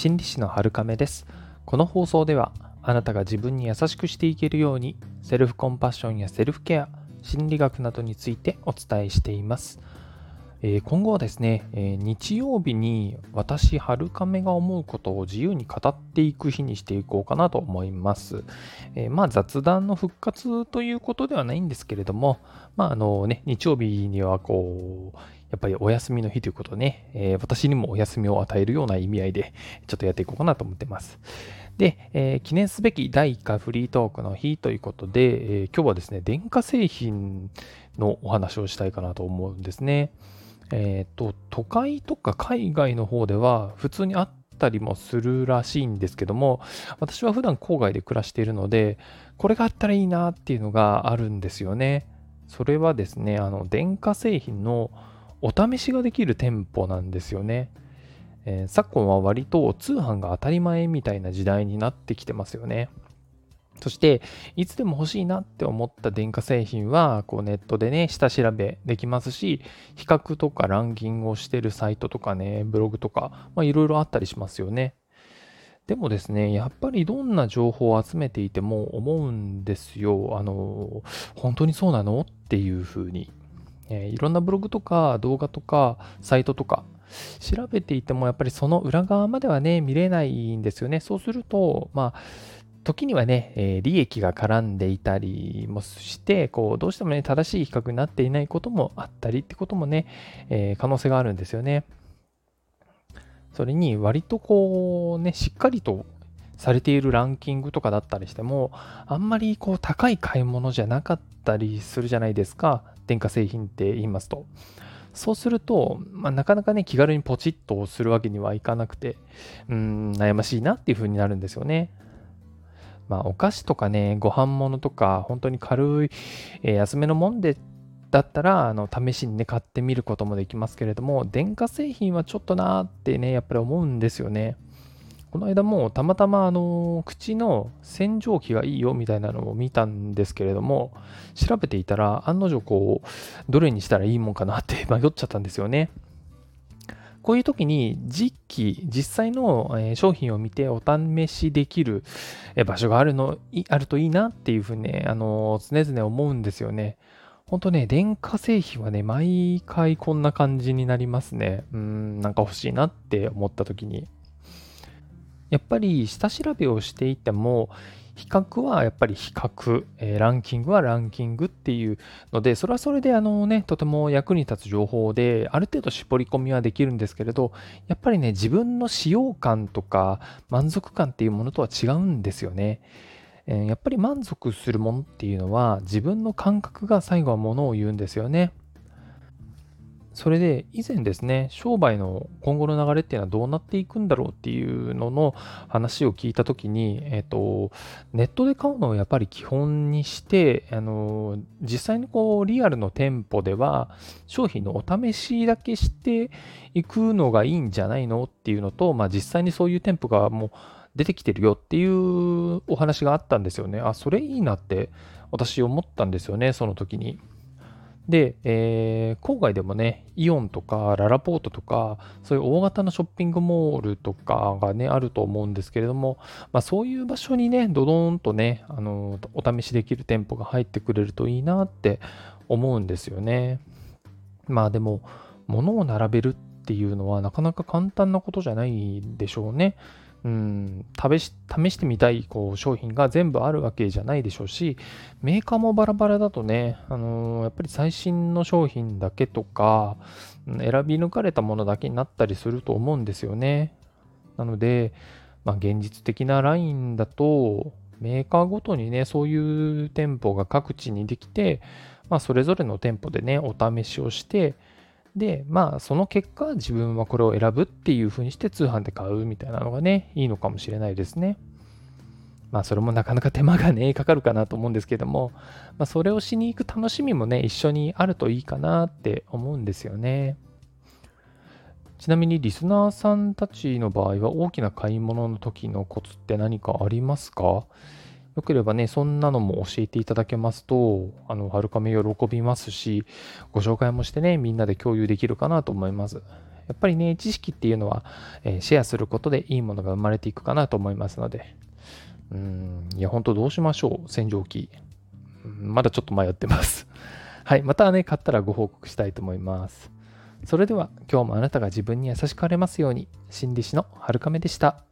心理師の春亀ですこの放送ではあなたが自分に優しくしていけるようにセルフコンパッションやセルフケア心理学などについてお伝えしていますえー、今後はですね、えー、日曜日に私、春亀が思うことを自由に語っていく日にしていこうかなと思います。えー、まあ雑談の復活ということではないんですけれども、まああのね、日曜日にはこう、やっぱりお休みの日ということね、え私にもお休みを与えるような意味合いで、ちょっとやっていこうかなと思ってます。で、えー、記念すべき第1回フリートークの日ということで、えー、今日はですね、電化製品のお話をしたいかなと思うんですね。えっ、と、都会とか海外の方では普通にあったりもするらしいんですけども、私は普段郊外で暮らしているので、これがあったらいいなっていうのがあるんですよね。それはですね、あの、電化製品のお試しができる店舗なんですよね。えー、昨今は割と通販が当たり前みたいな時代になってきてますよね。そして、いつでも欲しいなって思った電化製品は、こうネットでね、下調べできますし、比較とかランキングをしてるサイトとかね、ブログとか、いろいろあったりしますよね。でもですね、やっぱりどんな情報を集めていても思うんですよ。あの、本当にそうなの？っていうふうに。え、いろんなブログとか動画とかサイトとか調べていてもやっぱりその裏側まではね、見れないんですよね。そうすると、まあ、時にはね、え、利益が絡んでいたりもして、こう、どうしてもね、正しい比較になっていないこともあったりってこともね、え、可能性があるんですよね。それに、割とこう、ね、しっかりとされているランキングとかだったりしても、あんまりこう、高い買い物じゃなかったりするじゃないですか。電化製品って言いますと。そうすると、まあ、なかなかね、気軽にポチッとするわけにはいかなくて、うん、悩ましいなっていう風になるんですよね。まあ、お菓子とかね、ご飯物とか、本当に軽い、えー、安めのもんで、だったら、あの、試しにね、買ってみることもできますけれども、電化製品はちょっとなーってね、やっぱり思うんですよね。この間もたまたまあの口の洗浄機がいいよみたいなのを見たんですけれども調べていたら案の定こうどれにしたらいいもんかなって迷っちゃったんですよね。こういう時に実機、実際の商品を見てお試しできる場所があるの、あるといいなっていうふうにね、あの、常々思うんですよね。本当ね、電化製品はね、毎回こんな感じになりますね。うん、なんか欲しいなって思った時に。やっぱり下調べをしていても、比較はやっぱり比較、えー、ランキングはランキングっていうので、それはそれであのね、とても役に立つ情報で、ある程度絞り込みはできるんですけれど、やっぱりね、自分の使用感とか満足感っていうものとは違うんですよね。えー、やっぱり満足するものっていうのは、自分の感覚が最後はものを言うんですよね。それで以前ですね、商売の今後の流れっていうのはどうなっていくんだろうっていうのの話を聞いたときに、えっ、と、ネットで買うのをやっぱり基本にして、あの、実際にこう、リアルの店舗では商品のお試しだけしていくのがいいんじゃないのっていうのと、まあ実際にそういう店舗がもう出てきてるよっていうお話があったんですよね。あ、それいいなって私思ったんですよね、その時に。で、えー、郊外でもね、イオンとかララポートとか、そういう大型のショッピングモールとかがね、あると思うんですけれども、まあ、そういう場所にね、ドドーンとね、あのお試しできる店舗が入ってくれるといいなって思うんですよね。まあでも、物を並べるっていうのはなかなか簡単なことじゃないでしょうね。うん、試し試してみたいこう商品が全部あるわけじゃないでしょうし、メーカーもバラバラだとね、あのー、やっぱり最新の商品だけとか、選び抜かれたものだけになったりすると思うんですよね。なので、まあ、現実的なラインだと、メーカーごとにね、そういう店舗が各地にできて、まあ、それぞれの店舗でね、お試しをして、で、まあ、その結果、自分はこれを選ぶっていう風にして通販で買うみたいなのがね、いいのかもしれないですね。まあ、それもなかなか手間がね、かかるかなと思うんですけども、まあ、それをしに行く楽しみもね、一緒にあるといいかなって思うんですよね。ちなみにリスナーさんたちの場合は大きな買い物の時のコツって何かありますか？よければね、そんなのも教えていただけますと、あの、はるかめ喜びますし、ご紹介もしてね、みんなで共有できるかなと思います。やっぱりね、知識っていうのは、えー、シェアすることでいいものが生まれていくかなと思いますので、うん、いや、本当どうしましょう、洗浄機。まだちょっと迷ってます。はい、またね、買ったらご報告したいと思います。それでは、今日もあなたが自分に優しくあれますように、心理師のはるかめでした。